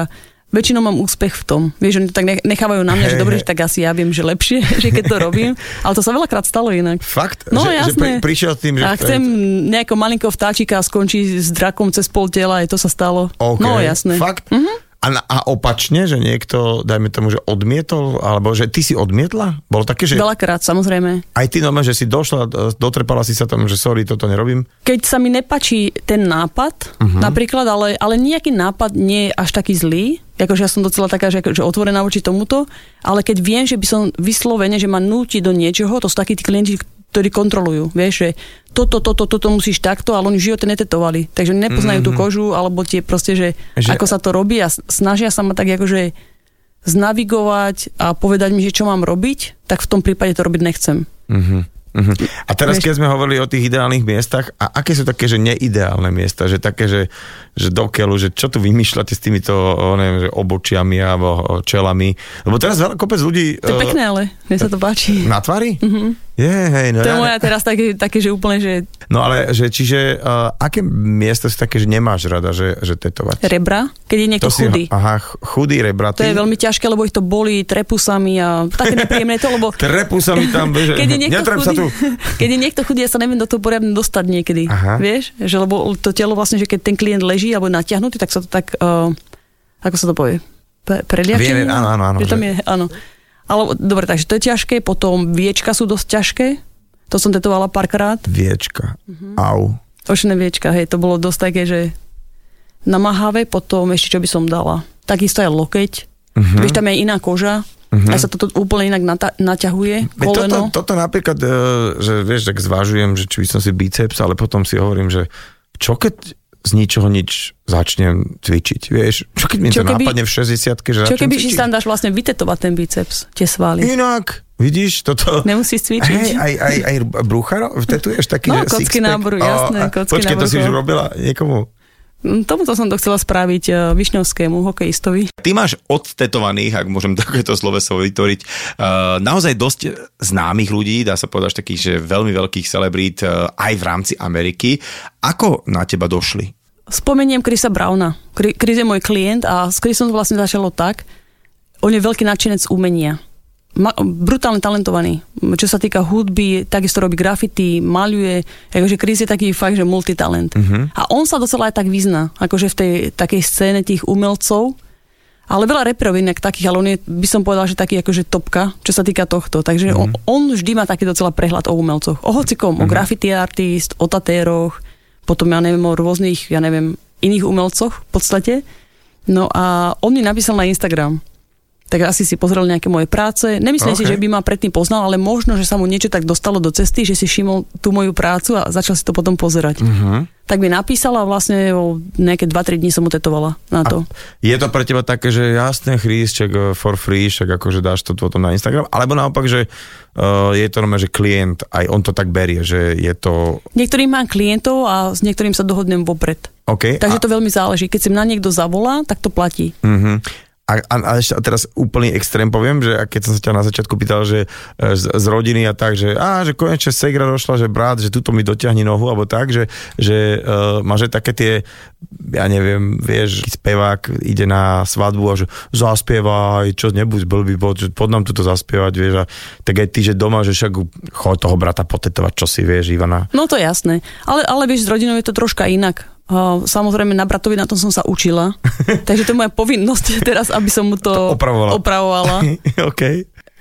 väčšinou mám úspech v tom. Vieš, oni to tak nech- nechávajú na mňa, Hej, že dobre, že tak asi ja viem, že lepšie, že keď to robím, ale to sa veľakrát stalo inak. Fakt? No, že, že jasné. pri, prišiel tým, že... A chcem nejakého malinkého vtáčika a skončí s drakom cez pol tela, aj to sa stalo. OK. No jasné. Fakt? A, na, a opačne, že niekto, dajme tomu, že odmietol, alebo že ty si odmietla? Bolo také, že Veľakrát, samozrejme. aj ty normálne, že si došla, e, dotrepala si sa tam, že sorry, toto nerobím? Keď sa mi nepačí ten nápad, uh-huh. napríklad, ale, ale nejaký nápad nie je až taký zlý, akože ja som docela taká, že, že otvorená voči tomuto, ale keď viem, že by som vyslovene, že ma núti do niečoho, to sú takí tí klienti, ktorí kontrolujú, vieš, že toto, toto, toto musíš takto, ale oni v živote netetovali. Takže nepoznajú mm-hmm. tú kožu, alebo tie proste, že, že, ako sa to robí a snažia sa ma tak akože znavigovať a povedať mi, že čo mám robiť, tak v tom prípade to robiť nechcem. Mm-hmm. Uh-huh. A teraz, keď sme hovorili o tých ideálnych miestach, a aké sú také, že neideálne miesta, že také, že, že do keľu, že čo tu vymýšľate s týmito neviem, že obočiami alebo čelami? Lebo teraz veľa kopec ľudí... To je uh, pekné, ale mne sa to páči. Na tvári? Uh-huh. Je, hej, no to je ja moja teraz také, také, že úplne, že... No ale, že čiže, uh, aké miesto sú také, že nemáš rada, že, že tetovať? Rebra, keď je niekto To si- chudý. Aha, ch- chudý rebra. To je veľmi ťažké, lebo ich to bolí trepusami a také nepríjemné to, lebo Trepu sa mi tam, že keď je niekto netrep sa tu. chudý, keď je niekto chudý, ja sa neviem do toho poriadne dostať niekedy. Aha. Vieš? Že lebo to telo vlastne, že keď ten klient leží alebo natiahnutý, tak sa to tak, uh, ako sa to povie? Pre, preliačí? Viem, áno, áno, áno, Že tam že- je, áno. Ale dobre, takže to je ťažké, potom viečka sú dosť ťažké, to som tetovala párkrát. Viečka. Mhm. Au. Ošné viečka, hej, to bolo dosť také, že namáhavé, potom ešte čo by som dala. Takisto aj lokeť, Mhm. vieš, tam je iná koža, uh-huh. aj sa toto úplne inak nata- naťahuje, Veď toto, koleno. toto napríklad, e, že vieš, tak zvažujem, že či by som si biceps, ale potom si hovorím, že čo keď z ničoho nič začnem cvičiť, vieš? Čo keď mi Čo to keby- napadne v 60 že Čo keby si tam dáš vlastne vytetovať ten biceps, tie svaly. Inak, vidíš, toto... Nemusíš cvičiť. Hej, aj, aj, aj brucha tetuješ taký, No, kocky náboru, Ó, jasné, kocky Počkej, to si už robila niekomu? Mm, Tomuto som to chcela spraviť uh, Višňovskému hokejistovi. Ty máš odtetovaných, ak môžem takéto sloveso vytvoriť, uh, naozaj dosť známych ľudí, dá sa povedať takých, že veľmi veľkých celebrít uh, aj v rámci Ameriky. Ako na teba došli? Spomeniem Krisa. Kri- Chris je môj klient a s Chrisom vlastne začalo tak, on je veľký nadšenec umenia. Ma- brutálne talentovaný. Čo sa týka hudby, takisto robí graffiti, maľuje. Akože Chris je taký fakt, že multitalent. Uh-huh. A on sa docela aj tak vyzná, akože v tej takej scéne tých umelcov. Ale veľa reperov inak takých, ale on je, by som povedal, že taký akože topka, čo sa týka tohto. Takže uh-huh. on, on vždy má taký docela prehľad o umelcoch. O hocikom, uh-huh. o graffiti artist, o tatéroch, potom ja neviem o rôznych, ja neviem, iných umelcoch v podstate. No a on mi napísal na Instagram. Tak asi si pozrel nejaké moje práce. Nemyslím okay. si, že by ma predtým poznal, ale možno, že sa mu niečo tak dostalo do cesty, že si všimol tú moju prácu a začal si to potom pozerať. Uh-huh. Tak mi napísala a vlastne o nejaké 2-3 dní som mu tetovala na to. Je to pre teba také, že jasné, chrísček uh, for free, však akože dáš to potom na Instagram, alebo naopak, že uh, je to normálne, že klient, aj on to tak berie, že je to Niektorým mám klientov a s niektorým sa dohodnem vopred. OK. Takže a, to veľmi záleží. Keď si mňa niekto zavolá, tak to platí. uh-huh. A, a, a ešte teraz úplný extrém poviem, že keď som sa ťa na začiatku pýtal, že e, z, z rodiny a tak, že á, že konečne segra došla, že brat, že tuto mi dotiahni nohu, alebo tak, že, že uh, máš aj také tie, ja neviem, vieš, spevák ide na svadbu a že zaspievaj, čo nebuď blbý, poď, poď nám tuto zaspievať, vieš, a tak aj ty, že doma, že však chod toho brata potetovať, čo si vieš, Ivana. No to je jasné. Ale, ale vieš, s rodinou je to troška inak. Uh, samozrejme, na bratovi na tom som sa učila. takže to je moja povinnosť teraz, aby som mu to, To opravovala. opravovala. OK.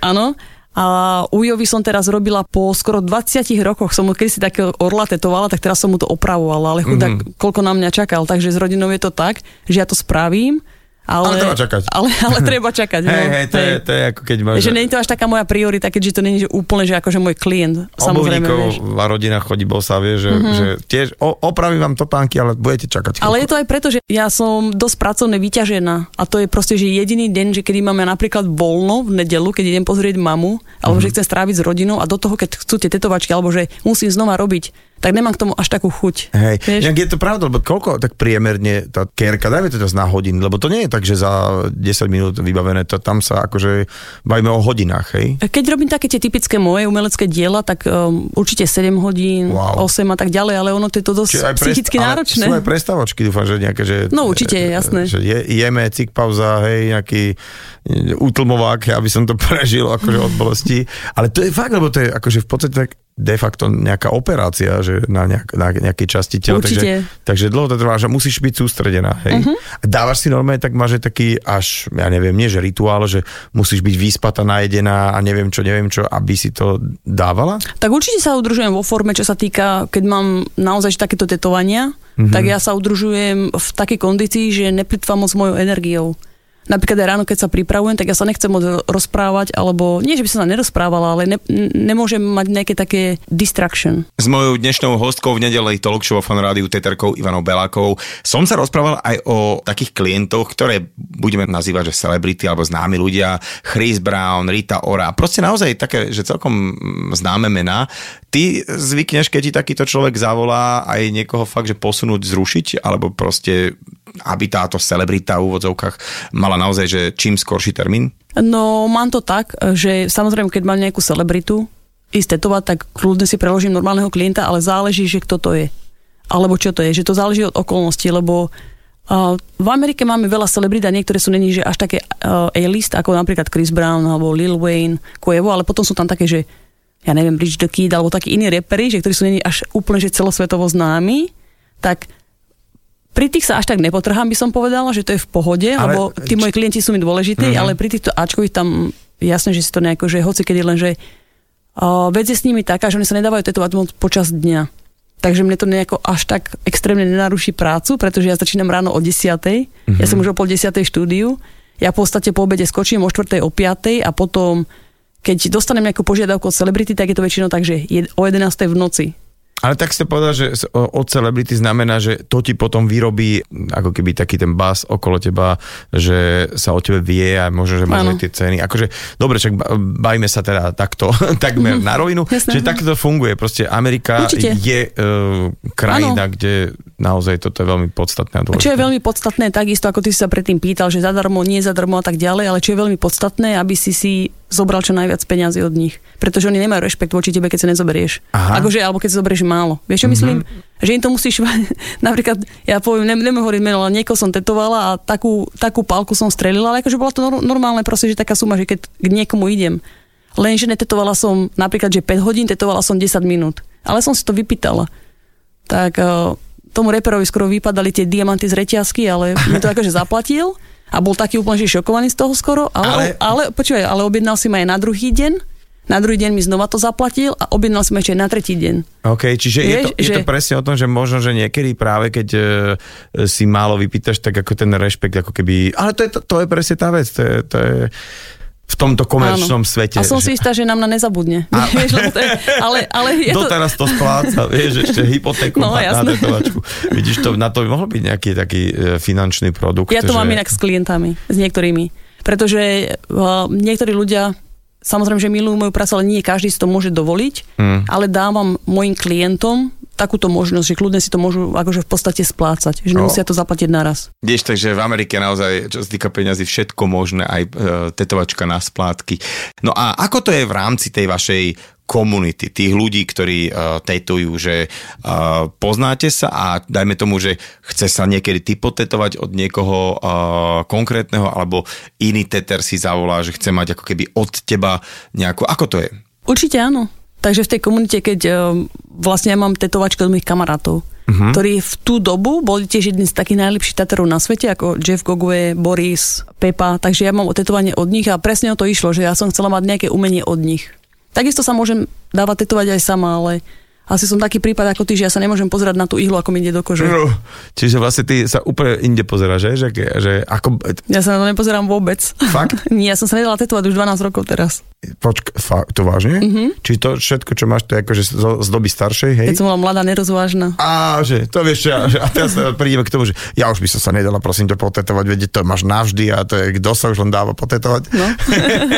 Áno. A Ujovi som teraz robila po skoro 20 rokoch, som mu kedysi takého orla tetovala, tak teraz som mu to opravovala, ale chudák, Mhm. mm-hmm. koľko na mňa čakal. Takže s rodinou je to tak, že ja to spravím, ale... Ale treba čakať. Ale, ale treba čakať. no. Hej, hej, to, Je, to je ako keď máš... Že nie je to až taká moja priorita, keďže to nie je úplne, že akože môj klient. Samozrejme, vieš. A rodina chodí bosa, vie, že, mm-hmm. že tiež o, opravím vám topánky, ale budete čakať. Ale je to aj preto, že ja som dosť pracovne vyťažená a to je proste, že jediný deň, že kedy máme napríklad voľno v nedelu, keď idem pozrieť mamu, alebo Mhm. mm-hmm. že chcem stráviť s rodinou a do toho, keď chcú tie tetovačky, alebo že musím znova robiť, tak nemám k tomu až takú chuť. Hej, Vieš? Inak je to pravda, lebo koľko tak priemerne tá kérka, dajme to teraz na hodiny, lebo to nie je tak, že za 10 minút vybavené, to tam sa akože bavíme o hodinách, hej? Keď robím také tie typické moje umelecké diela, tak um, určite 7 hodín, Wow. 8 a tak ďalej, ale ono to je to dosť Čiže aj psychicky ale náročné. Sú aj prestavočky, dúfam, že nejaké, že... No, určite, jasné. Že je, jeme, cik pauza, hej, nejaký e, útlmovák, aby som to prežil akože od bolesti. Ale to je fakt, lebo to je akože v podstate tak de facto nejaká operácia, že na, nejak, na nejakej časti tela. Určite. Takže, takže dlho to trvá, že musíš byť sústredená. Hej? Mhm. Uh-huh. Dávaš si normálne, tak máš taký až, ja neviem, nie že rituál, že musíš byť vyspatá, najedená a neviem čo, neviem čo, aby si to dávala? Tak určite sa udržujem vo forme, čo sa týka, keď mám naozaj takéto tetovania, Mhm. mm-hmm. tak ja sa udržujem v takej kondícii, že neplitvám moc mojou energiou. Napríklad aj ráno, keď sa pripravujem, tak ja sa nechcem rozprávať, alebo nie, že by som sa nerozprávala, ale ne, nemôžem mať nejaké také distraction. S mojou dnešnou hostkou v nedelej talk show fan rádiu Teterkou Ivanou Belákovou som sa rozprával aj o takých klientoch, ktoré budeme nazývať, že celebrity alebo známi ľudia, Chris Brown, Rita Ora, proste naozaj také, že celkom známe mená. Ty zvykneš, keď ti takýto človek zavolá aj niekoho fakt, že posunúť, zrušiť, alebo proste aby táto celebrita v úvodzovkách mala naozaj, že čím skorší termín? No, mám to tak, že samozrejme, keď mám nejakú celebritu ísť tetovať, tak kľudne si preložím normálneho klienta, ale záleží, že kto to je. Alebo čo to je, že to záleží od okolností, lebo v Amerike máme veľa celebrit niektoré sú není, že až také uh, A-list, ako napríklad Chris Brown alebo Lil Wayne, Koevo, ale potom sú tam také, že ja neviem, Bridge the Kid alebo takí iní reperi, že ktorí sú není až úplne že celosvetovo známi, tak pri tých sa až tak nepotrhám, by som povedala, že to je v pohode, ale, lebo tí moji klienti sú mi dôležití, uh-huh. ale pri týchto Ačkových tam jasné, že si to nejako, že hoci kedy len, že uh, vec je s nimi taká, že oni sa nedávajú tetovať moc počas dňa. Takže mne to nejako až tak extrémne nenaruší prácu, pretože ja začínam ráno o 10. Uh-huh. Ja som už o pol 10. štúdiu. Ja v podstate po obede skočím o 4. o 5. a potom, keď dostanem nejakú požiadavku od celebrity, tak je to väčšinou tak, že o 11. v noci. Ale tak ste povedal, že od celebrity znamená, že to ti potom vyrobí ako keby taký ten bas okolo teba, že sa o tebe vie a možno, že máš tie ceny. Akože, dobre, však bajme sa teda takto takmer na rovinu. Jasné. Že takto to funguje. Proste Amerika Určite. je uh, krajina, ano. kde naozaj toto je veľmi podstatné a dôležité. Čo je veľmi podstatné, takisto ako ty si sa predtým pýtal, že zadarmo, nie zadarmo a tak ďalej, ale čo je veľmi podstatné, aby si si zobral čo najviac peňazí od nich. Pretože oni nemajú rešpekt voči tebe, keď sa nezoberieš. Aha. Akože, alebo keď sa zoberieš málo. Vieš, čo mm-hmm. myslím? Že im to musíš, napríklad, ja poviem, ne, nemôžem hovoriť meno, ale niekoho som tetovala a takú, takú pálku som strelila, ale akože bola to normálne proste, že taká suma, že keď k niekomu idem. Lenže netetovala som napríklad, že 5 hodín, tetovala som 10 minút. Ale som si to vypýtala. Tak uh, tomu reperovi skoro vypadali tie diamanty z reťazky, ale mi to akože zaplatil a bol taký úplne šokovaný z toho skoro, ale, ale, ale počúvaj, ale objednal si ma aj na druhý deň, na druhý deň mi znova to zaplatil a objednal si ma ešte na tretí deň. OK, čiže Vieš, je, to, je že... to presne o tom, že možno, že niekedy práve keď uh, si málo vypýtaš, tak ako ten rešpekt, ako keby... Ale to je, to, to je presne tá vec, to je, to je v tomto komerčnom Áno. svete. A som si istá, že nám na nezabudne. A... vieš, to je, ale, ale je Doteraz to... to spláca, vieš, ešte hypotéku no, na, na tetovačku. Vidíš, to, na to by mohol byť nejaký taký e, finančný produkt. Ja to že... mám inak s klientami, s niektorými. Pretože uh, niektorí ľudia samozrejme, že milujú moju prácu, ale nie každý si to môže dovoliť, mm. ale dávam mojim klientom takúto možnosť, že kľudne si to môžu akože v podstate splácať, že nemusia to zaplatiť naraz. Vieš, takže v Amerike naozaj, čo sa týka peňazí, všetko možné, aj e, tetovačka na splátky. No a ako to je v rámci tej vašej komunity, tých ľudí, ktorí uh, tetujú, že uh, poznáte sa a dajme tomu, že chce sa niekedy ty potetovať od niekoho uh, konkrétneho alebo iný teter si zavolá, že chce mať ako keby od teba nejakú, ako to je? Určite áno. Takže v tej komunite, keď uh, vlastne ja mám tetovačky od mojich kamarátov, uh-huh. ktorí v tú dobu boli tiež jedni z takých najlepších taterov na svete, ako Jeff Gogwe, Boris, Pepa, takže ja mám tetovanie od nich a presne o to išlo, že ja som chcela mať nejaké umenie od nich. Takisto sa môžem dávať tetovať aj sama, ale asi som taký prípad ako ty, že ja sa nemôžem pozerať na tú ihlu, ako mi ide do kože. No, čiže vlastne ty sa úplne inde pozeráš, že? že, že ako... Ja sa na to nepozerám vôbec. Fakt? Nie, ja som sa nedala tetovať už 12 rokov teraz. Počka, fakt, to vážne? Mm-hmm. Či to všetko, čo máš, to je akože z, z doby staršej, hej? Keď som bola mladá, nerozvážna. Á, že to vieš, ja, a teraz prídeme k tomu, že ja už by som sa nedala, prosím ťa, potetovať, vedieť, to máš navždy a to je, kto sa už len dáva potetovať. No.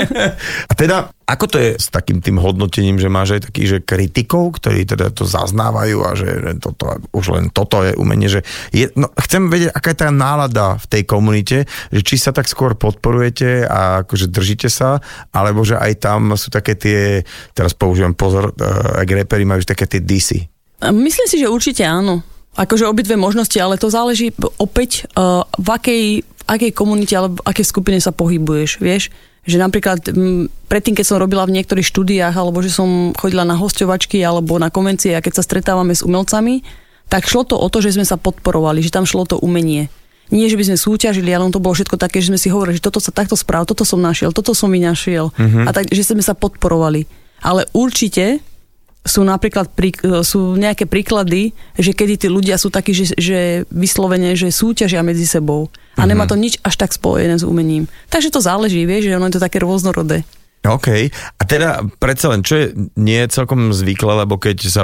a teda, ako to je s takým tým hodnotením, že máš aj takých, že kritikov, ktorí teda to zaznávajú a že toto, už len toto je umenie, že je, no, chcem vedieť, aká je tá nálada v tej komunite, že či sa tak skôr podporujete a akože držíte sa, alebo že aj tam sú také tie, teraz používam pozor, uh, ak repery majú také tie disy. Myslím si, že určite áno. Akože obidve možnosti, ale to záleží opäť uh, v akej, akej komunite alebo akej skupine sa pohybuješ, vieš že napríklad m, predtým, keď som robila v niektorých štúdiách, alebo že som chodila na hostovačky alebo na konvencie a keď sa stretávame s umelcami, tak šlo to o to, že sme sa podporovali, že tam šlo to umenie. Nie, že by sme súťažili, ale on to bolo všetko také, že sme si hovorili, že toto sa takto správ, toto som našiel, toto som vynašiel. Uh-huh. A tak, že sme sa podporovali. Ale určite sú napríklad prí, sú nejaké príklady, že kedy tí ľudia sú takí, že, že vyslovene, že súťažia medzi sebou. A Mhm. nemá to nič až tak spojené s umením. Takže to záleží, vieš, že ono je to také rôznorodé. OK. A teda predsa len, čo je nie je celkom zvykle, lebo keď sa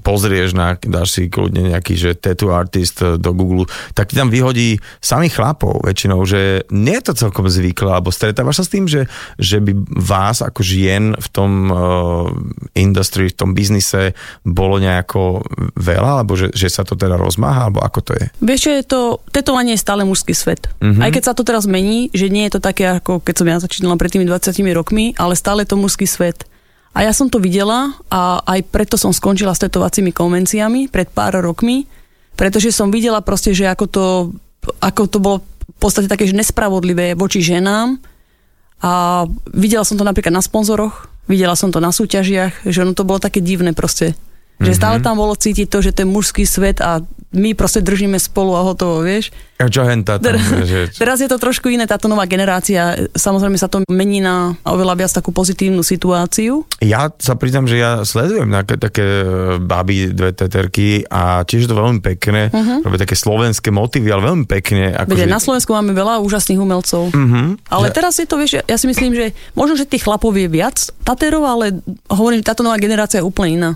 pozrieš na, dáš si kľudne nejaký, že tattoo artist e, do Google, tak ti tam vyhodí samých chlapov väčšinou, že nie je to celkom zvykle, alebo stretávaš sa s tým, že, že by vás ako žien v tom uh, industry, v tom biznise bolo nejako veľa, alebo že, že sa to teda rozmáha, alebo ako to je? Vieš čo je to, tetovanie je stále mužský svet. Mhm. Mm-hmm. Aj keď sa to teraz mení, že nie je to také ako keď som ja začínala pred tými 20 rokmi, ale stále to mužský svet. A ja som to videla a aj preto som skončila s tetovacími konvenciami pred pár rokmi, pretože som videla proste, že ako to, ako to bolo v podstate také že nespravodlivé voči ženám a videla som to napríklad na sponzoroch, videla som to na súťažiach, že ono to bolo také divné proste. Že Mhm. stále tam bolo cítiť to, že ten mužský svet a my proste držíme spolu a hotovo, vieš. A čo henta tam, Teraz, že... teraz je to trošku iné, táto nová generácia. Samozrejme sa to mení na oveľa viac takú pozitívnu situáciu. Ja sa priznam, že ja sledujem také, také baby, dve teterky a tiež je to veľmi pekné, uh-huh. robia také slovenské motívy, ale veľmi pekne. Ako Veď že... na Slovensku máme veľa úžasných umelcov. Mhm. Ale Že- teraz je to, vieš, ja si myslím, že možno, že tých chlapov je viac taterov, ale hovorím, táto nová generácia je úplne iná.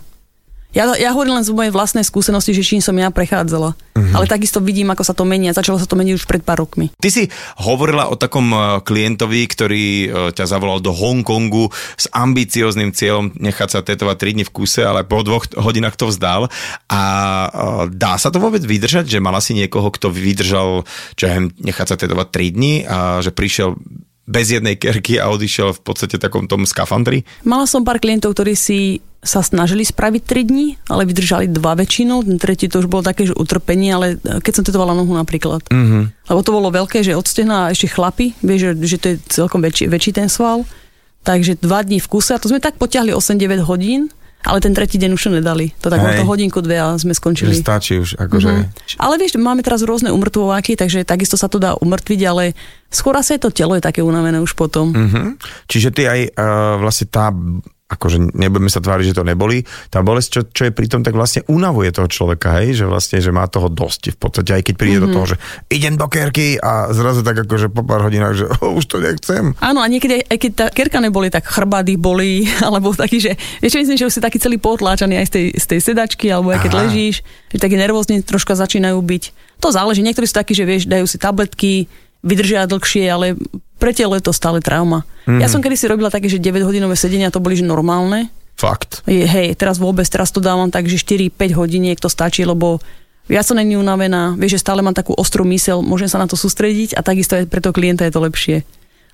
Ja, ja hovorím len z mojej vlastnej skúsenosti, že čím som ja prechádzala. Mhm. Ale takisto vidím, ako sa to mení a začalo sa to meniť už pred pár rokmi. Ty si hovorila o takom eh, klientovi, ktorý eh, ťa zavolal do Hongkongu s ambicióznym cieľom nechať sa tetovať 3 dní v kuse, ale po dvoch hodinách to vzdal. A eh, dá sa to vôbec vydržať, že mala si niekoho, kto vydržal čo ja nechať sa tetovať 3 dní a že prišiel bez jednej kerky a odišiel v podstate takom tom skafandri? Mala som pár klientov, ktorí si sa snažili spraviť 3 dní, ale vydržali dva väčšinou. Ten tretí to už bolo také, že utrpenie, ale keď som tetovala nohu napríklad. Mm-hmm. Lebo to bolo veľké, že od stehna a ešte chlapi, vieš, že, že to je celkom väčší, väčší ten sval. Takže dva dní v kuse a to sme tak potiahli 8-9 hodín, ale ten tretí deň už nedali. To tak to hodinku, dve a sme Že skončili. stačí už, akože... Mhm. Ale vieš, máme teraz rôzne umrtvováky, takže takisto sa to dá umrtviť, ale skôr asi to telo je také unavené už potom. Mhm. Čiže ty aj uh, vlastne tá akože nebudeme sa tváriť, že to neboli, tá bolesť, čo, čo je pri tom, tak vlastne unavuje toho človeka, hej, že vlastne, že má toho dosť v podstate, aj keď príde mm-hmm. do toho, že idem do kerky a zrazu tak akože po pár hodinách, že oh, už to nechcem. Áno, a niekedy, aj- aj keď tá kerka neboli, tak chrbády boli, alebo taký, že, vieš, myslím, že už si taký celý potláčaný aj z tej, z tej sedačky, alebo aj keď Aha. ležíš, že taký nervózne troška začínajú byť. To záleží, niektorí sú takí, že vieš, dajú si tabletky, vydržia dlhšie, ale pre telo je to stále trauma. Mm-hmm. Ja som kedy si robila také, že 9 hodinové sedenia, to boli že normálne. Fakt. Je, hej, teraz vôbec, teraz to dávam tak, že 4-5 hodiniek to stačí, lebo ja som není unavená, vieš, že stále mám takú ostrú mysel, môžem sa na to sústrediť a takisto aj pre toho klienta je to lepšie.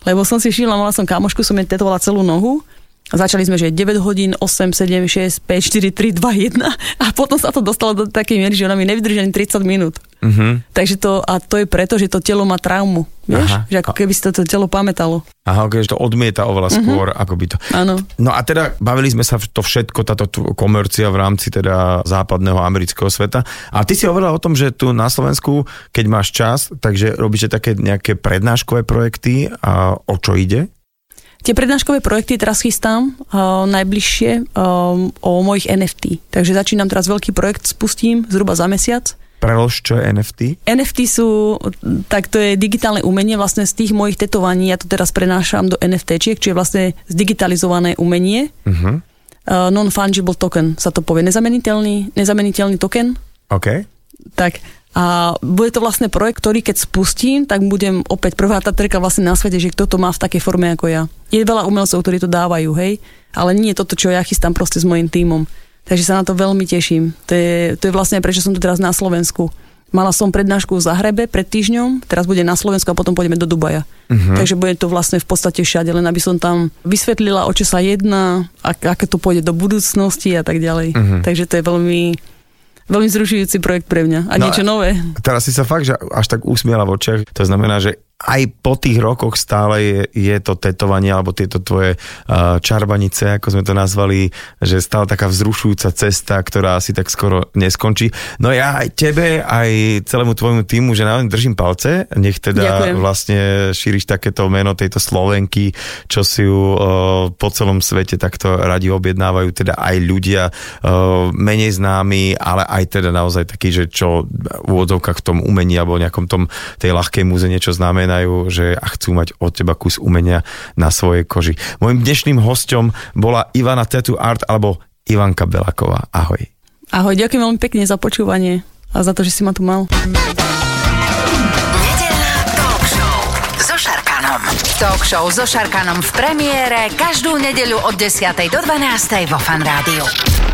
Lebo som si všimla, mala som kamošku, som jej tetovala celú nohu začali sme, že 9 hodín, 8, 7, 6, 5, 4, 3, 2, 1 a potom sa to dostalo do takej miery, že ona mi nevydrží ani 30 minút. Mhm. Takže to, a to je preto, že to telo má traumu, vieš? Aha. Že ako keby si to, to telo pamätalo. Aha, okay, že to odmieta oveľa skôr, ako by to... Áno. No a teda bavili sme sa to všetko, táto komercia v rámci teda západného amerického sveta. A ty si hovorila o tom, že tu na Slovensku, keď máš čas, takže robíte také nejaké prednáškové projekty a o čo ide? Tie prednáškové projekty teraz chystám uh, najbližšie um, o mojich NFT. Takže začínam teraz veľký projekt, spustím zhruba za mesiac. Prelož, čo je NFT? NFT sú, tak to je digitálne umenie vlastne z tých mojich tetovaní, ja to teraz prenášam do NFT-čiek, čiže vlastne zdigitalizované umenie. Mhm. Uh, non-fungible token sa to povie, nezameniteľný, nezameniteľný token. OK. Tak a bude to vlastne projekt, ktorý keď spustím, tak budem opäť prvá taterka vlastne na svete, že kto to má v takej forme ako ja. Je veľa umelcov, ktorí to dávajú, hej, ale nie je toto, čo ja chystám proste s mojím tímom. Takže sa na to veľmi teším. To je, to je vlastne prečo som tu teraz na Slovensku. Mala som prednášku v Zahrebe pred týždňom, teraz bude na Slovensku a potom pôjdeme do Dubaja. Uh-huh. Takže bude to vlastne v podstate všade, len aby som tam vysvetlila, o čo sa jedná, ak, aké to pôjde do budúcnosti a tak ďalej. Uh-huh. Takže to je veľmi, veľmi zrušujúci projekt pre mňa a No niečo a- nové. Teraz si sa fakt, že až tak usmiela v očiach, to znamená, že aj po tých rokoch stále je, je to tetovanie alebo tieto tvoje uh, čarbanice, ako sme to nazvali, že stále taká vzrušujúca cesta, ktorá asi tak skoro neskončí. No ja aj tebe, aj celému tvojmu týmu, že naozaj držím palce, nech teda Ďakujem. vlastne šíriš takéto meno tejto Slovenky, čo si ju uh, po celom svete takto radi objednávajú, teda aj ľudia uh, menej známi, ale aj teda naozaj taký, že čo v úvodzovkách v tom umení alebo nejakom tom tej ľahkej múze niečo znamená znamenajú, že a chcú mať od teba kus umenia na svojej koži. Mojím dnešným hostom bola Ivana Tattoo Art alebo Ivanka Belaková. Ahoj. Ahoj, ďakujem veľmi pekne za počúvanie a za to, že si ma tu mal. Talk show so Šarkanom v premiére každú nedeľu od 10. do 12. vo Fan Rádiu.